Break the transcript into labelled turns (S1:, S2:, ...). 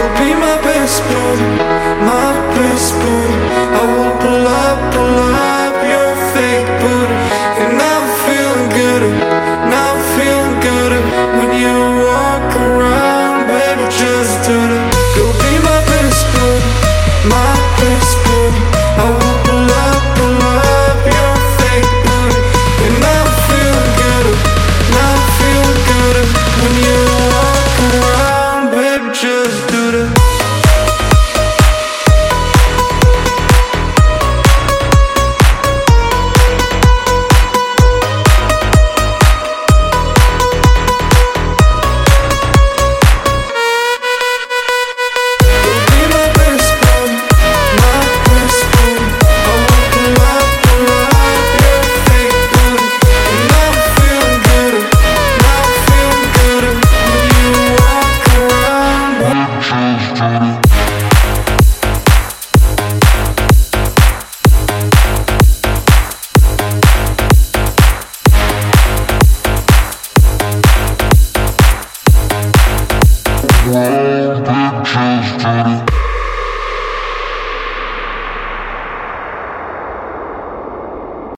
S1: You'll be my best friend, my
S2: uh.